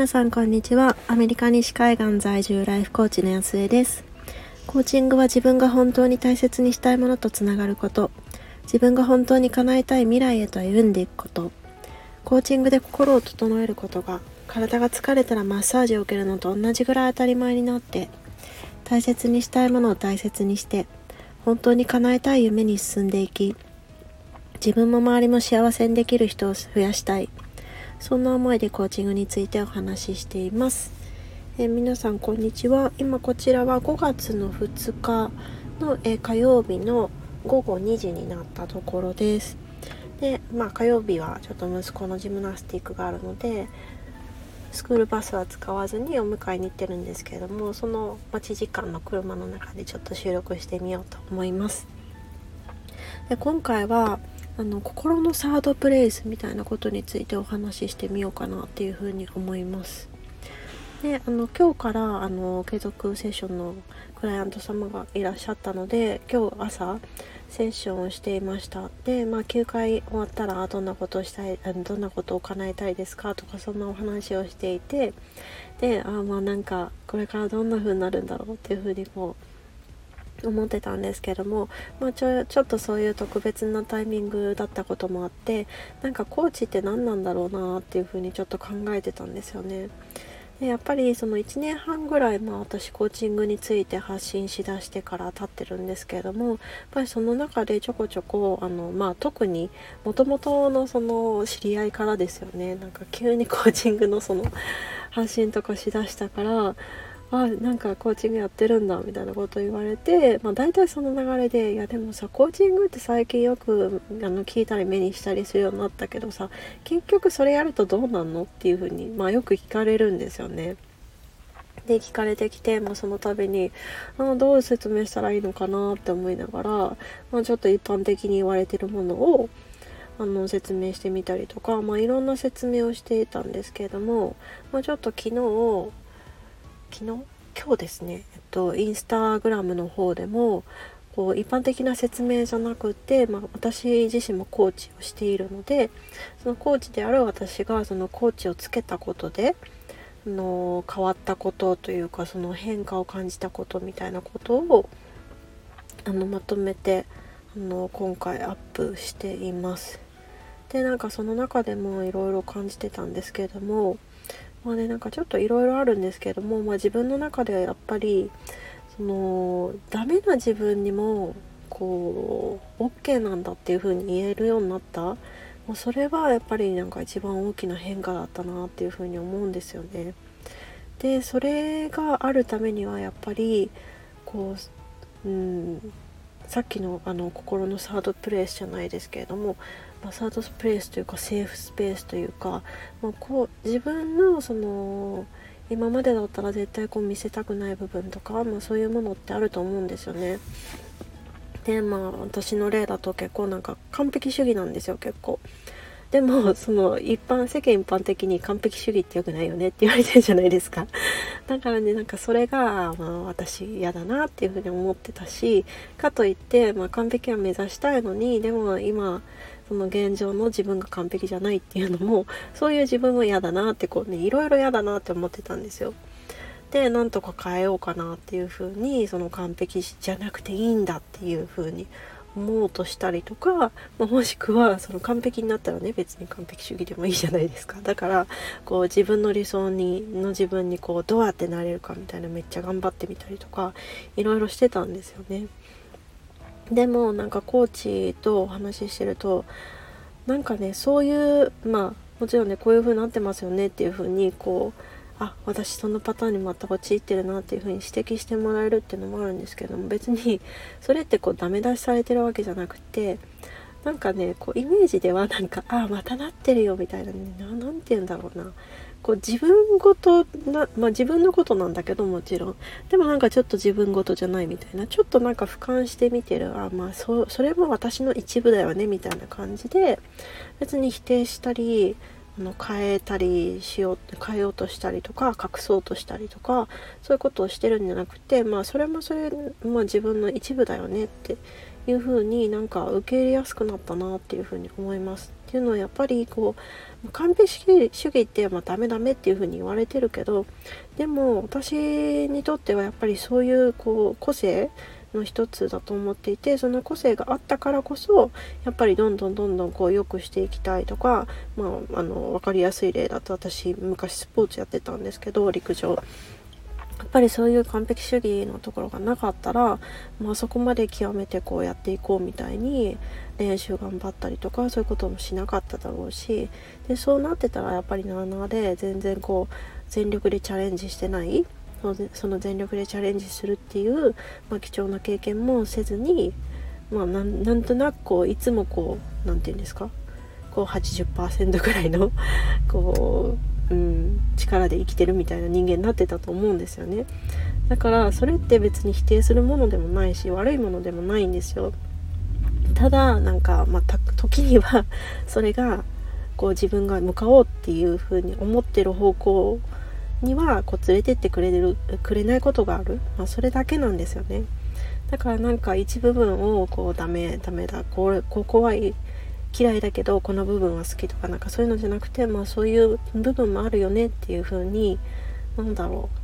皆さんこんにちは。アメリカ西海岸在住ライフコーチの安江です。コーチングは自分が本当に大切にしたいものとつながること。自分が本当に叶えたい未来へと歩んでいくこと。コーチングで心を整えることが体が疲れたらマッサージを受けるのと同じぐらい当たり前になって大切にしたいものを大切にして本当に叶えたい夢に進んでいき自分も周りも幸せにできる人を増やしたい。そんな思いでコーチングについてお話ししています。えー、皆さんこんにちは。今こちらは5月の2日の、えー、火曜日の午後2時になったところです。で、まあ火曜日はちょっと息子のジムナスティックがあるので、スクールバスは使わずにお迎えに行ってるんですけれども、その待ち時間の車の中でちょっと収録してみようと思います。で今回はあの心のサードプレイスみたいなことについてお話ししてみようかなっていうふうに思います。であの今日からあの継続セッションのクライアント様がいらっしゃったので今日朝セッションをしていましたでまあ9回終わったらどんなことをしたいどんなことを叶えたいですかとかそんなお話をしていてであまあなんかこれからどんな風になるんだろうっていう風にこう思ってたんですけども、まあ、ちょちょっとそういう特別なタイミングだったこともあってなんかコーチって何なんだろうなっていうふうにちょっと考えてたんですよね。でやっぱりその1年半ぐらい、まあ、私コーチングについて発信しだしてから経ってるんですけれどもやっぱりその中でちょこちょこあの、まあ、特にもともとのその知り合いからですよねなんか急にコーチングのその発信とかしだしたからあなんかコーチングやってるんだみたいなこと言われて、まあ、大体その流れでいやでもさコーチングって最近よくあの聞いたり目にしたりするようになったけどさ結局それやるとどうなんのっていうふうに、まあ、よく聞かれるんですよね。で聞かれてきて、まあ、その度にあどう説明したらいいのかなって思いながら、まあ、ちょっと一般的に言われてるものをあの説明してみたりとか、まあ、いろんな説明をしていたんですけれども、まあ、ちょっと昨日昨日？今日ですね、えっと、インスタグラムの方でもこう一般的な説明じゃなくて、まあ、私自身もコーチをしているのでそのコーチである私がそのコーチをつけたことでの変わったことというかその変化を感じたことみたいなことをあのまとめてあの今回アップしています。でなんかその中でもいろいろ感じてたんですけれどもまあねなんかちょっといろいろあるんですけども、まあ、自分の中ではやっぱりそのダメな自分にもこう OK なんだっていう風に言えるようになったもうそれはやっぱりなんか一番大きな変化だったなっていう風に思うんですよね。でそれがあるためにはやっぱりこう、うん、さっきのあの心のサードプレイスじゃないですけれども、まあ、サードプレイスというかセーフスペースというか、まあ、こう自分のその今までだったら絶対こう見せたくない部分とか、まあ、そういうものってあると思うんですよね。でまあ私の例だと結構なんか完璧主義なんですよ結構。でもその一般世間一般的に完璧主義って良くないよねって言われてるじゃないですか。だからねなんかそれが、まあ、私嫌だなっていうふうに思ってたしかといって、まあ、完璧は目指したいのにでも今その現状の自分が完璧じゃないっていうのもそういう自分も嫌だなってこうねいろいろ嫌だなって思ってたんですよ。でなんとか変えようかなっていうふうにその完璧じゃなくていいんだっていうふうに思うとしたりとか、まあ、もしくはその完璧になったらね別に完璧主義でもいいじゃないですか。だからこう自分の理想にの自分にこうどうやってなれるかみたいなめっちゃ頑張ってみたりとかいろいろしてたんですよね。でもなんかコーチとお話ししてるとなんかねそういうまあもちろんねこういう風になってますよねっていう風にこうあ私そのパターンにまた陥ってるなっていう風に指摘してもらえるっていうのもあるんですけども別に それってこうダメ出しされてるわけじゃなくてなんかねこうイメージではなんかあまたなってるよみたいな何て言うんだろうな。こう自分ごとな、まあ、自分のことなんだけどもちろん。でもなんかちょっと自分ごとじゃないみたいな。ちょっとなんか俯瞰してみてる。あまあそそれも私の一部だよねみたいな感じで別に否定したりの変えたりしよう変えようとしたりとか隠そうとしたりとかそういうことをしてるんじゃなくてまあそれもそれ、まあ、自分の一部だよねっていう風になんか受け入れやすくなったなっていう風に思います。っていうのはやっぱりこう完璧主義ってまあダメダメっていう風に言われてるけどでも私にとってはやっぱりそういうこう個性の一つだと思っていてその個性があったからこそやっぱりどんどんどんどんこう良くしていきたいとか、まあ、あの分かりやすい例だと私昔スポーツやってたんですけど陸上。やっぱりそういう完璧主義のところがなかったら、まあ、そこまで極めてこうやっていこうみたいに練習頑張ったりとかそういうこともしなかっただろうしでそうなってたらやっぱりなあなあで全然こう全力でチャレンジしてないその全力でチャレンジするっていう、まあ、貴重な経験もせずに、まあ、なんとなくこういつもこう何て言うんですか？こう80%ぐらいの こううん、力で生きてるみたいな人間になってたと思うんですよね。だからそれって別に否定するものでもないし悪いものでもないんですよ。ただなんか、まあ、時にはそれがこう自分が向かおうっていう風に思ってる方向にはこう連れてってくれるくれないことがある、まあ、それだけなんですよね。だからなんか一部分をこうダメダメだ。これここは嫌いだけどこの部分は好きとかなんかそういうのじゃなくてまあそういう部分もあるよねっていう風に何だろう。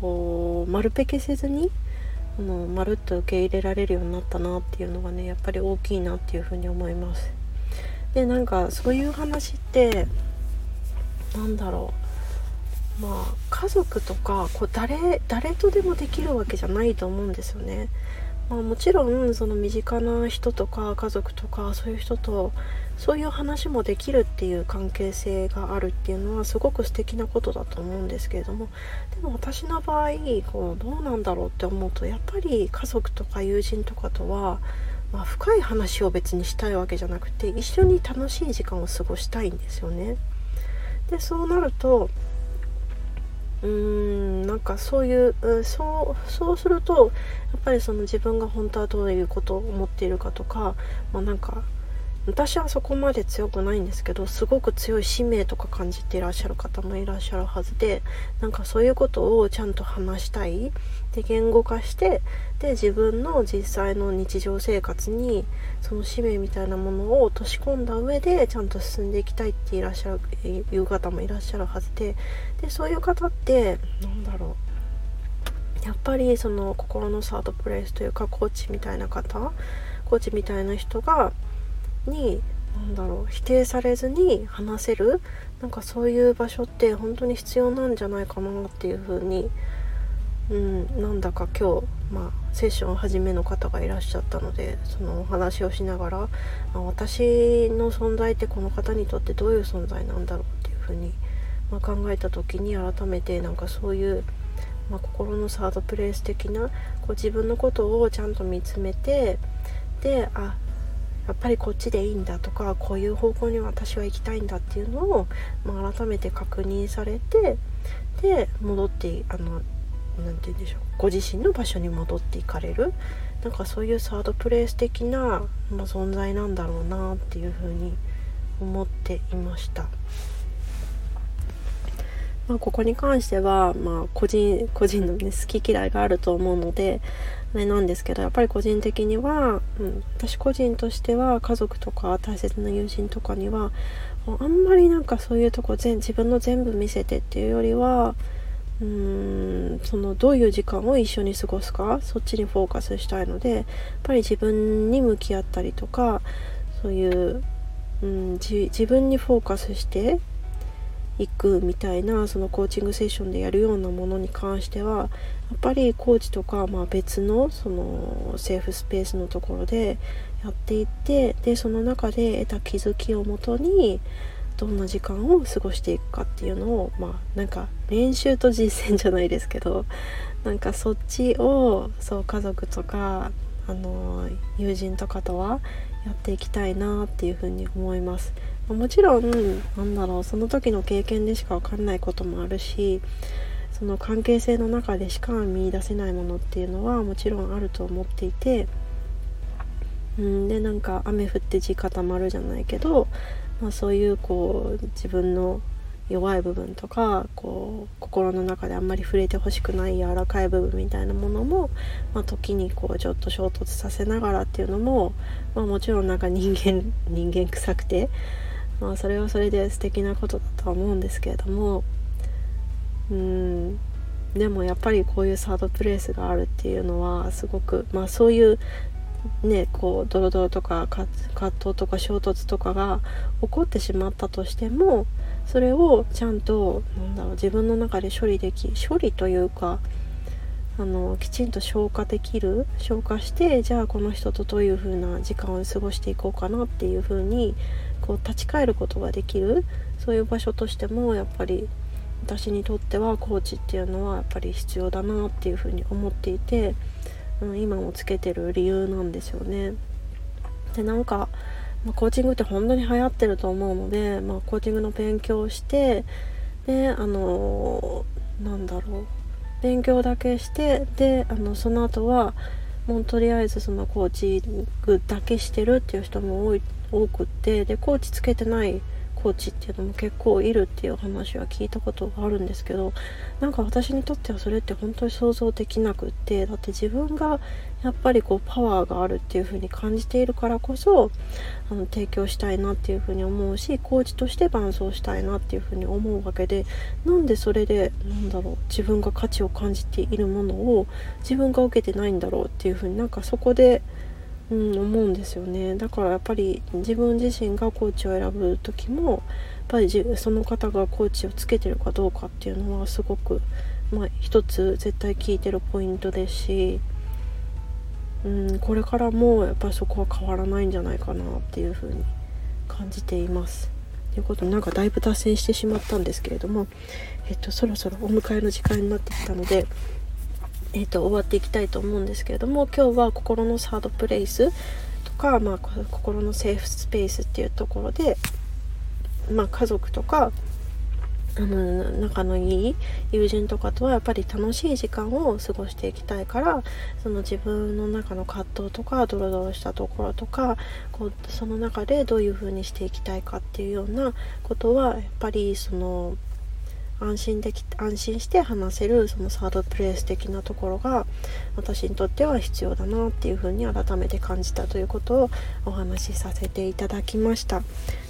こう丸ペケせずにあのまるっと受け入れられるようになったなっていうのがねやっぱり大きいなっていう風に思います。でなんかそういう話ってなんだろう。まあ家族とかこう誰誰とでもできるわけじゃないと思うんですよねまあ、もちろんその身近な人とか家族とかそういう人とそういう話もできるっていう関係性があるっていうのはすごく素敵なことだと思うんですけれどもでも私の場合こうどうなんだろうって思うとやっぱり家族とか友人とかとは、まあ、深い話を別にしたいわけじゃなくて一緒に楽しい時間を過ごしたいんですよね。でそうなるとうーんなんかそういう、うそうそうするとやっぱりその自分が本当はどういうことを思っているかとか、まあ、なんか私はそこまで強くないんですけどすごく強い使命とか感じていらっしゃる方もいらっしゃるはずでなんかそういうことをちゃんと話したい。で言語化してで自分の実際の日常生活にその使命みたいなものを落とし込んだ上でちゃんと進んでいきたいっていらっしゃるいう方もいらっしゃるはずで。でそういう方ってなんだろう。やっぱりその心のサードプレイスというかコーチみたいな方コーチみたいな人がに何だろう否定されずに話せるなんかそういう場所って本当に必要なんじゃないかなっていうふうに、うん、なんだか今日、まあ、セッション初めの方がいらっしゃったのでそのお話をしながら、ま、私の存在ってこの方にとってどういう存在なんだろうっていうふうに、まあ、考えた時に改めてなんかそういう、まあ、心のサードプレイス的なこう自分のことをちゃんと見つめてであやっぱりこっちでいいんだとかこういう方向に私は行きたいんだっていうのを、まあ、改めて確認されてで戻ってあの何て言うんでしょうご自身の場所に戻っていかれるなんかそういうサードプレイス的な、まあ、存在なんだろうなっていうふうに思っていました。まあ、ここに関しては、まあ、個人個人の、ね、好き嫌いがあると思うのであれなんですけどやっぱり個人的には、うん、私個人としては家族とか大切な友人とかにはあんまりなんかそういうとこ全自分の全部見せてっていうよりはうーんそのどういう時間を一緒に過ごすかそっちにフォーカスしたいのでやっぱり自分に向き合ったりとかそういう、うん、自分にフォーカスして行くみたいなそのコーチングセッションでやるようなものに関してはやっぱりコーチとか、まあ、別のそのセーフスペースのところでやっていってでその中で得た気づきをもとにどんな時間を過ごしていくかっていうのをまあなんか練習と実践じゃないですけどなんかそっちをそう家族とかあの友人とかとはやっていきたいなっていうふうに思います。もちろんなんだろうその時の経験でしか分かんないこともあるしその関係性の中でしか見いだせないものっていうのはもちろんあると思っていてうんでなんか雨降って地固まるじゃないけど、まあ、そういうこう自分の弱い部分とかこう心の中であんまり触れてほしくない柔らかい部分みたいなものも、まあ、時にこうちょっと衝突させながらっていうのも、まあ、もちろんなんか人間人間臭くて、まあ、それはそれで素敵なことだとは思うんですけれどもうんでもやっぱりこういうサードプレイスがあるっていうのはすごくまあそういうねこうドロドロとか葛藤とか衝突とかが起こってしまったとしてもそれをちゃんとなんだろう自分の中で処理でき処理というかあのきちんと消化できる消化してじゃあこの人とどういう風な時間を過ごしていこうかなっていう風にこう立ち返ることができるそういう場所としてもやっぱり私にとってはコーチっていうのはやっぱり必要だなっていう風に思っていて、うん、今もつけてる理由なんですよね。でなんかま、コーチングって本当に流行ってると思うので、まあ、コーチングの勉強をしてであのなんだろう勉強だけしてであのその後はもうとりあえずそのコーチングだけしてるっていう人も多い多くってでコーチつけてないコーチっていうのも結構いるっていう話は聞いたことがあるんですけどなんか私にとってはそれって本当に想像できなくってだって自分がやっぱりこうパワーがあるっていう風に感じているからこそあの提供したいなっていう風に思うしコーチとして伴走したいなっていう風に思うわけでなんでそれでなんだろう自分が価値を感じているものを自分が受けてないんだろうっていう風になんかそこでうん、思うんですよねだからやっぱり自分自身がコーチを選ぶ時もやっぱりその方がコーチをつけてるかどうかっていうのはすごく、まあ、一つ絶対聞いてるポイントですし、うん、これからもやっぱりそこは変わらないんじゃないかなっていうふうに感じています。ということでなんかだいぶ脱線してしまったんですけれども、えっと、そろそろお迎えの時間になってきたのでえーと、終わっていきたいと思うんですけれども今日は心のサードプレイスとか、まあ、心のセーフスペースっていうところで、まあ、家族とかあの仲のいい友人とかとはやっぱり楽しい時間を過ごしていきたいからその自分の中の葛藤とかドロドロしたところとかこうその中でどういう風にしていきたいかっていうようなことはやっぱりその安心でき安心して話せるそのサードプレイス的なところが私にとっては必要だなっていうふうに改めて感じたということをお話しさせていただきました。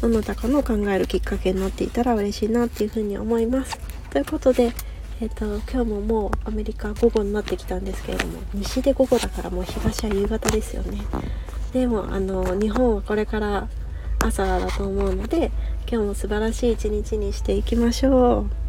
どなたかの考えるきっかけになっていたら嬉しいなっていうふうに思います。ということでえーと、今日ももうアメリカ午後になってきたんですけれども西で午後だからもう東は夕方ですよね。でもあの日本はこれから朝だと思うので今日も素晴らしい一日にしていきましょう。